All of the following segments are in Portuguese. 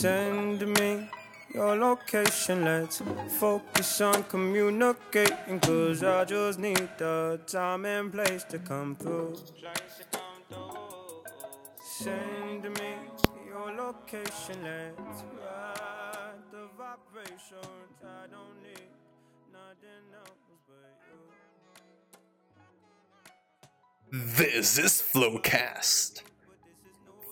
Send me your location. Let's focus on communicating. Cause I just need the time and place to come through. Send me your location. Let's ride I don't need nothing else but you. This is Flowcast.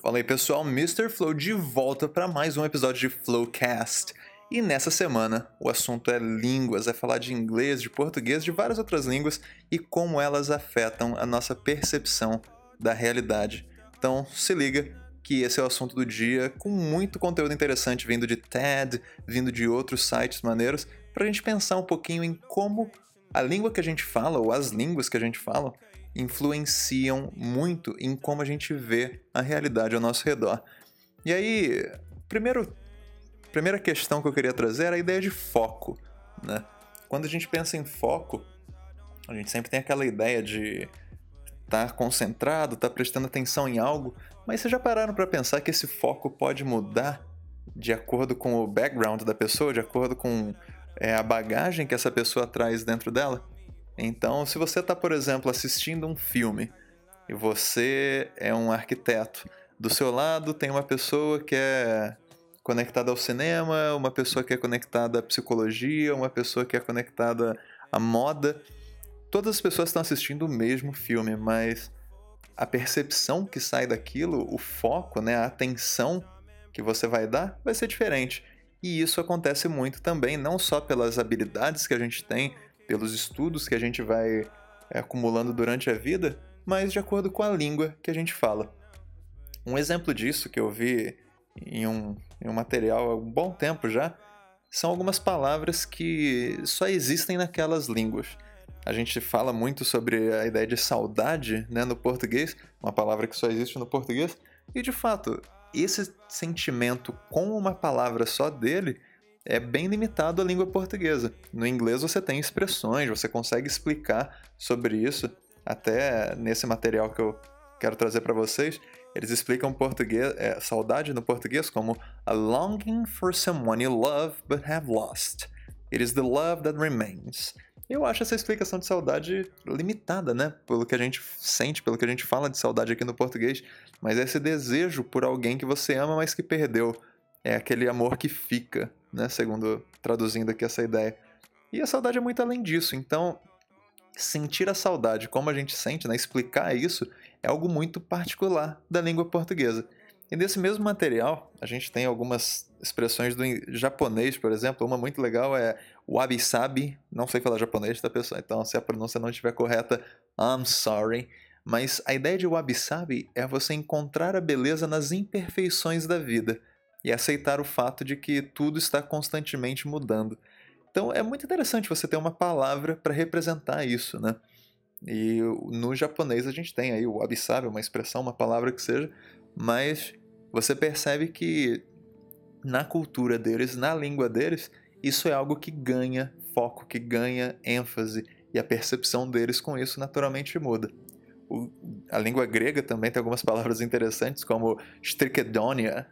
Fala aí pessoal, Mr. Flow de volta para mais um episódio de Flowcast. E nessa semana o assunto é línguas, é falar de inglês, de português, de várias outras línguas e como elas afetam a nossa percepção da realidade. Então se liga que esse é o assunto do dia, com muito conteúdo interessante vindo de TED, vindo de outros sites maneiros, para a gente pensar um pouquinho em como a língua que a gente fala, ou as línguas que a gente fala, influenciam muito em como a gente vê a realidade ao nosso redor. E aí, primeiro, primeira questão que eu queria trazer era a ideia de foco. Né? Quando a gente pensa em foco, a gente sempre tem aquela ideia de tá concentrado, tá prestando atenção em algo, mas vocês já pararam para pensar que esse foco pode mudar de acordo com o background da pessoa, de acordo com é, a bagagem que essa pessoa traz dentro dela? Então, se você está, por exemplo, assistindo um filme e você é um arquiteto, do seu lado tem uma pessoa que é conectada ao cinema, uma pessoa que é conectada à psicologia, uma pessoa que é conectada à moda. Todas as pessoas estão assistindo o mesmo filme, mas a percepção que sai daquilo, o foco, né, a atenção que você vai dar, vai ser diferente. E isso acontece muito também, não só pelas habilidades que a gente tem, pelos estudos que a gente vai é, acumulando durante a vida, mas de acordo com a língua que a gente fala. Um exemplo disso que eu vi em um, em um material há um bom tempo já são algumas palavras que só existem naquelas línguas. A gente fala muito sobre a ideia de saudade né, no português, uma palavra que só existe no português, e de fato, esse sentimento com uma palavra só dele é bem limitado à língua portuguesa. No inglês você tem expressões, você consegue explicar sobre isso. Até nesse material que eu quero trazer para vocês, eles explicam português, é, saudade no português como a longing for someone you love but have lost. It is the love that remains. Eu acho essa explicação de saudade limitada, né? Pelo que a gente sente, pelo que a gente fala de saudade aqui no português. Mas é esse desejo por alguém que você ama, mas que perdeu. É aquele amor que fica né? Segundo traduzindo aqui essa ideia. E a saudade é muito além disso. Então, sentir a saudade como a gente sente, né? Explicar isso é algo muito particular da língua portuguesa. E nesse mesmo material, a gente tem algumas expressões do japonês, por exemplo. Uma muito legal é wabi-sabi. Não sei falar japonês, tá, pessoal? Então, se a pronúncia não estiver correta, I'm sorry. Mas a ideia de wabi-sabi é você encontrar a beleza nas imperfeições da vida e aceitar o fato de que tudo está constantemente mudando. Então é muito interessante você ter uma palavra para representar isso, né? E no japonês a gente tem aí o wabi-sabi, uma expressão, uma palavra que seja, mas você percebe que na cultura deles, na língua deles, isso é algo que ganha foco, que ganha ênfase, e a percepção deles com isso naturalmente muda. O, a língua grega também tem algumas palavras interessantes, como strichedonia,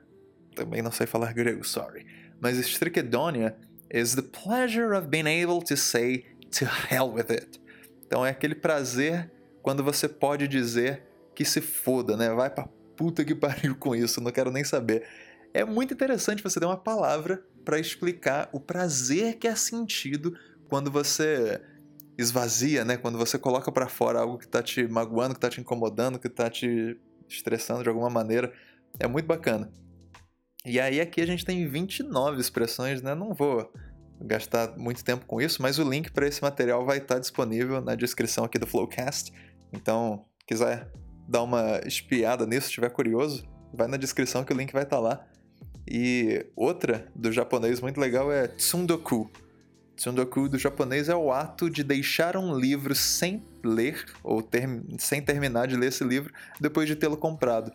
também não sei falar grego, sorry. Mas Strichedonia is the pleasure of being able to say to hell with it. Então é aquele prazer quando você pode dizer que se foda, né? Vai pra puta que pariu com isso, não quero nem saber. É muito interessante você ter uma palavra para explicar o prazer que é sentido quando você esvazia, né? Quando você coloca para fora algo que tá te magoando, que tá te incomodando, que tá te estressando de alguma maneira. É muito bacana. E aí aqui a gente tem 29 expressões, né? Não vou gastar muito tempo com isso, mas o link para esse material vai estar disponível na descrição aqui do Flowcast. Então, quiser dar uma espiada nisso, estiver curioso, vai na descrição que o link vai estar lá. E outra do japonês muito legal é tsundoku. Tsundoku do japonês é o ato de deixar um livro sem ler ou ter, sem terminar de ler esse livro depois de tê-lo comprado.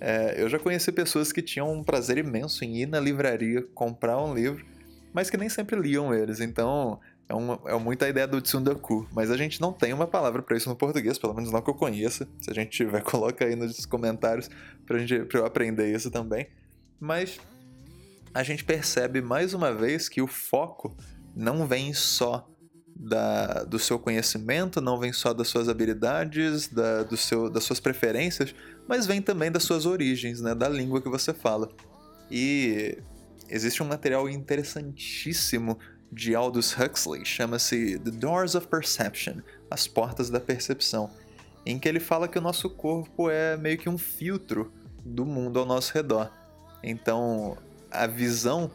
É, eu já conheci pessoas que tinham um prazer imenso em ir na livraria comprar um livro mas que nem sempre liam eles. Então, é, uma, é muito a ideia do tsundaku, mas a gente não tem uma palavra para isso no português, pelo menos não que eu conheça. Se a gente tiver, coloca aí nos comentários pra eu aprender isso também. Mas a gente percebe mais uma vez que o foco não vem só da, do seu conhecimento, não vem só das suas habilidades, da, do seu, das suas preferências, mas vem também das suas origens, né, da língua que você fala. E existe um material interessantíssimo de Aldous Huxley, chama-se The Doors of Perception, As Portas da Percepção, em que ele fala que o nosso corpo é meio que um filtro do mundo ao nosso redor. Então, a visão,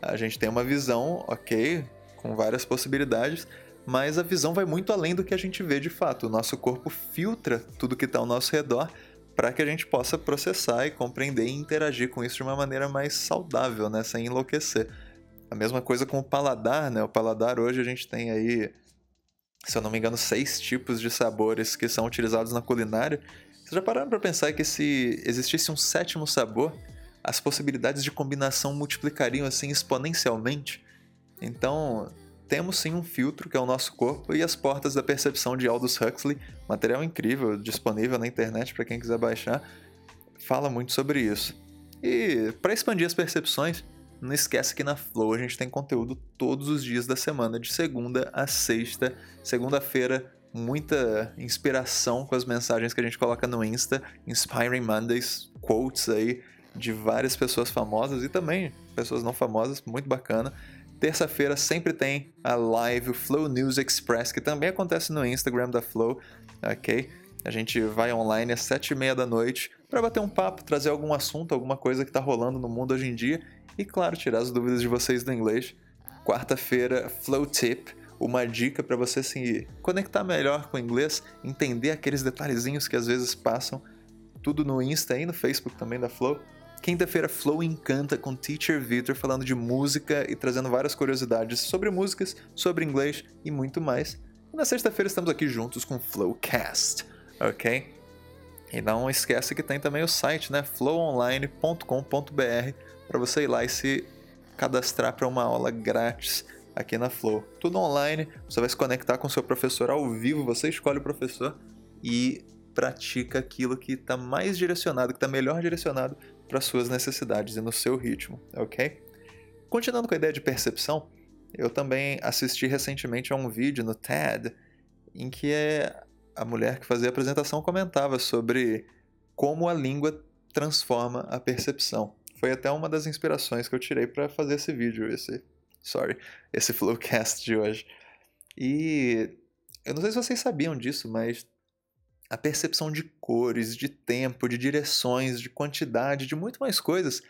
a gente tem uma visão, ok, com várias possibilidades, mas a visão vai muito além do que a gente vê de fato. O nosso corpo filtra tudo que está ao nosso redor para que a gente possa processar e compreender e interagir com isso de uma maneira mais saudável, né, sem enlouquecer. A mesma coisa com o paladar, né? O paladar hoje a gente tem aí, se eu não me engano, seis tipos de sabores que são utilizados na culinária. Vocês já pararam para pensar que se existisse um sétimo sabor, as possibilidades de combinação multiplicariam assim exponencialmente? Então, temos sim um filtro que é o nosso corpo e as portas da percepção de Aldous Huxley, material incrível, disponível na internet para quem quiser baixar, fala muito sobre isso. E para expandir as percepções, não esquece que na Flow a gente tem conteúdo todos os dias da semana, de segunda a sexta. Segunda-feira, muita inspiração com as mensagens que a gente coloca no Insta, Inspiring Mondays, quotes aí de várias pessoas famosas e também pessoas não famosas, muito bacana. Terça-feira sempre tem a live, o Flow News Express, que também acontece no Instagram da Flow, ok? A gente vai online às sete e meia da noite para bater um papo, trazer algum assunto, alguma coisa que está rolando no mundo hoje em dia e, claro, tirar as dúvidas de vocês do inglês. Quarta-feira, Flow Tip, uma dica para você se conectar melhor com o inglês, entender aqueles detalhezinhos que às vezes passam. Tudo no Insta e no Facebook também da Flow. Quinta-feira, Flow Encanta com Teacher Victor falando de música e trazendo várias curiosidades sobre músicas, sobre inglês e muito mais. E na sexta-feira estamos aqui juntos com Flowcast, ok? E não esquece que tem também o site, né? flowonline.com.br para você ir lá e se cadastrar para uma aula grátis aqui na Flow. Tudo online, você vai se conectar com seu professor ao vivo, você escolhe o professor e pratica aquilo que está mais direcionado, que está melhor direcionado para suas necessidades e no seu ritmo, ok? Continuando com a ideia de percepção, eu também assisti recentemente a um vídeo no TED em que é a mulher que fazia a apresentação comentava sobre como a língua transforma a percepção. Foi até uma das inspirações que eu tirei para fazer esse vídeo, esse, sorry, esse Flowcast de hoje. E eu não sei se vocês sabiam disso, mas a percepção de cores, de tempo, de direções, de quantidade, de muito mais coisas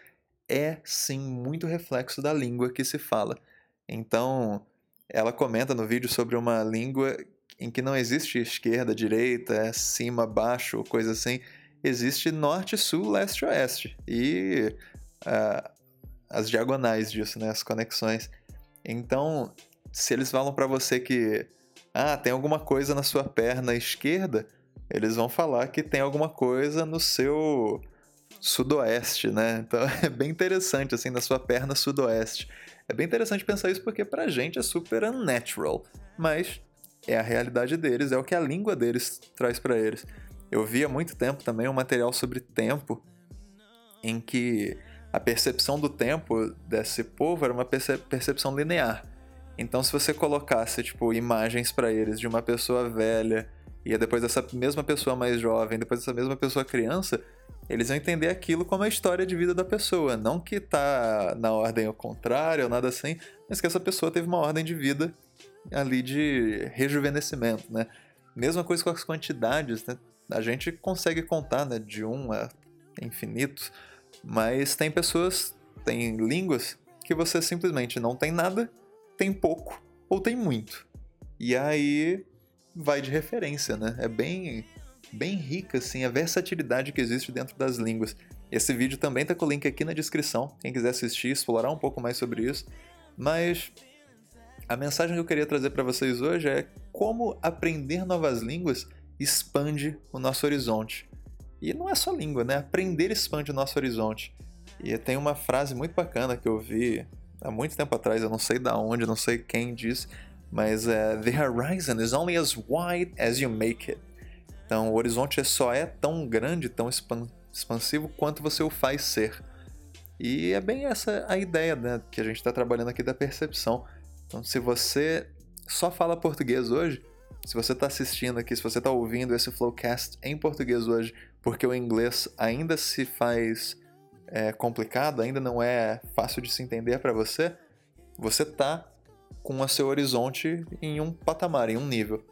é sim muito reflexo da língua que se fala. Então, ela comenta no vídeo sobre uma língua em que não existe esquerda, direita, cima, baixo, coisa assim. Existe norte, sul, leste, oeste. E uh, as diagonais disso, né? As conexões. Então, se eles falam para você que ah, tem alguma coisa na sua perna esquerda, eles vão falar que tem alguma coisa no seu sudoeste, né? Então é bem interessante assim na sua perna sudoeste. É bem interessante pensar isso porque pra gente é super unnatural, mas é a realidade deles, é o que a língua deles traz para eles. Eu vi há muito tempo também um material sobre tempo em que a percepção do tempo desse povo era uma percepção linear. Então, se você colocasse tipo imagens para eles de uma pessoa velha e depois dessa mesma pessoa mais jovem, depois dessa mesma pessoa criança, eles vão entender aquilo como a história de vida da pessoa, não que tá na ordem ao contrário ou nada assim, mas que essa pessoa teve uma ordem de vida ali de rejuvenescimento, né? Mesma coisa com as quantidades, né? A gente consegue contar, né, de um a infinitos, mas tem pessoas, tem línguas que você simplesmente não tem nada, tem pouco ou tem muito. E aí vai de referência, né? É bem bem rica assim a versatilidade que existe dentro das línguas. Esse vídeo também tá com o link aqui na descrição, quem quiser assistir, explorar um pouco mais sobre isso. Mas a mensagem que eu queria trazer para vocês hoje é como aprender novas línguas expande o nosso horizonte. E não é só língua, né? Aprender expande o nosso horizonte. E tem uma frase muito bacana que eu vi há muito tempo atrás, eu não sei da onde, não sei quem disse, mas é The horizon is only as wide as you make it. Então, o horizonte só é tão grande, tão expansivo quanto você o faz ser. E é bem essa a ideia né, que a gente está trabalhando aqui da percepção. Então, se você só fala português hoje, se você está assistindo aqui, se você está ouvindo esse Flowcast em português hoje, porque o inglês ainda se faz é, complicado, ainda não é fácil de se entender para você, você está com o seu horizonte em um patamar, em um nível.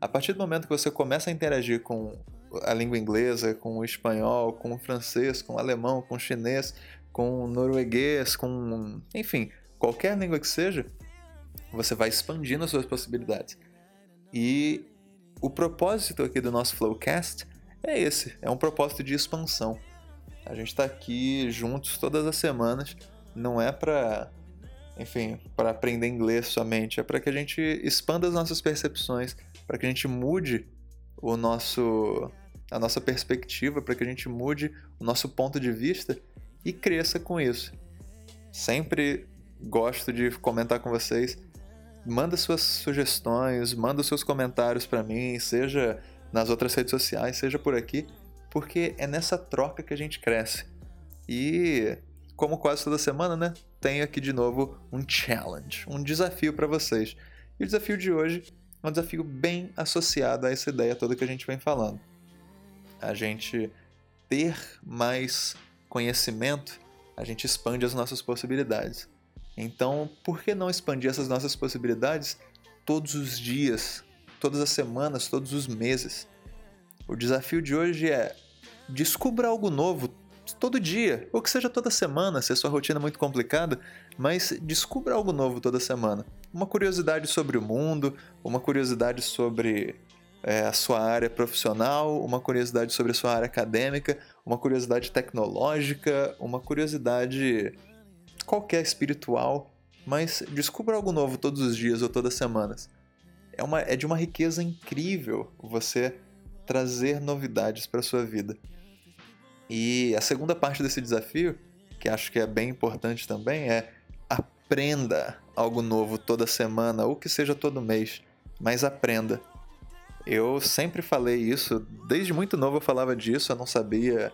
A partir do momento que você começa a interagir com a língua inglesa, com o espanhol, com o francês, com o alemão, com o chinês, com o norueguês, com. enfim, qualquer língua que seja, você vai expandindo as suas possibilidades. E o propósito aqui do nosso Flowcast é esse: é um propósito de expansão. A gente está aqui juntos todas as semanas, não é para enfim, para aprender inglês somente, é para que a gente expanda as nossas percepções, para que a gente mude o nosso a nossa perspectiva, para que a gente mude o nosso ponto de vista e cresça com isso. Sempre gosto de comentar com vocês. Manda suas sugestões, manda seus comentários para mim, seja nas outras redes sociais, seja por aqui, porque é nessa troca que a gente cresce. E como quase toda semana, né? Tenho aqui de novo um challenge, um desafio para vocês. E o desafio de hoje é um desafio bem associado a essa ideia toda que a gente vem falando. A gente ter mais conhecimento, a gente expande as nossas possibilidades. Então, por que não expandir essas nossas possibilidades todos os dias, todas as semanas, todos os meses? O desafio de hoje é descubra algo novo todo dia, ou que seja toda semana, se a sua rotina é muito complicada, mas descubra algo novo toda semana. Uma curiosidade sobre o mundo, uma curiosidade sobre é, a sua área profissional, uma curiosidade sobre a sua área acadêmica, uma curiosidade tecnológica, uma curiosidade qualquer espiritual, mas descubra algo novo todos os dias ou todas as semanas. É, uma, é de uma riqueza incrível você trazer novidades para sua vida. E a segunda parte desse desafio, que acho que é bem importante também, é aprenda algo novo toda semana ou que seja todo mês, mas aprenda. Eu sempre falei isso, desde muito novo eu falava disso, eu não sabia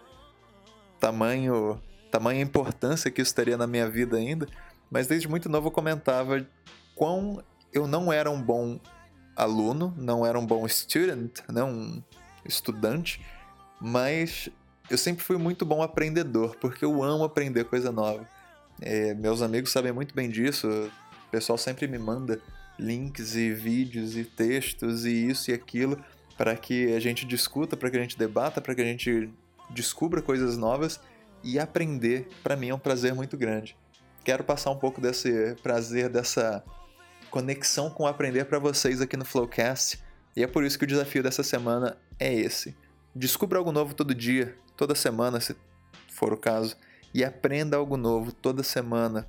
tamanho, tamanha importância que isso teria na minha vida ainda, mas desde muito novo eu comentava quão eu não era um bom aluno, não era um bom student, né, um estudante, mas eu sempre fui muito bom aprendedor, porque eu amo aprender coisa nova. É, meus amigos sabem muito bem disso, o pessoal sempre me manda links e vídeos e textos e isso e aquilo para que a gente discuta, para que a gente debata, para que a gente descubra coisas novas e aprender, para mim é um prazer muito grande. Quero passar um pouco desse prazer, dessa conexão com aprender para vocês aqui no Flowcast, e é por isso que o desafio dessa semana é esse. Descubra algo novo todo dia, toda semana, se for o caso, e aprenda algo novo toda semana,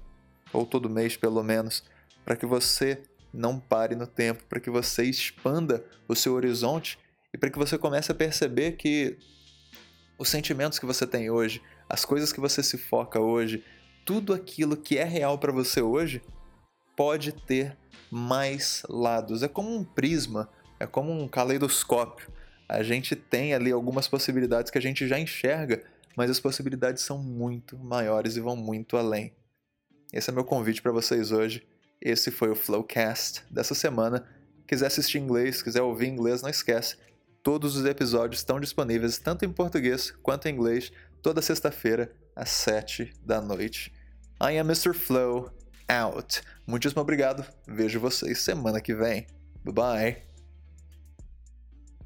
ou todo mês pelo menos, para que você não pare no tempo, para que você expanda o seu horizonte e para que você comece a perceber que os sentimentos que você tem hoje, as coisas que você se foca hoje, tudo aquilo que é real para você hoje pode ter mais lados. É como um prisma, é como um caleidoscópio a gente tem ali algumas possibilidades que a gente já enxerga, mas as possibilidades são muito maiores e vão muito além. Esse é meu convite para vocês hoje. Esse foi o Flowcast dessa semana. Quiser assistir inglês, quiser ouvir inglês, não esquece. Todos os episódios estão disponíveis tanto em português quanto em inglês toda sexta-feira às 7 da noite. I am Mr. Flow out. Muitíssimo obrigado. Vejo vocês semana que vem. Bye bye.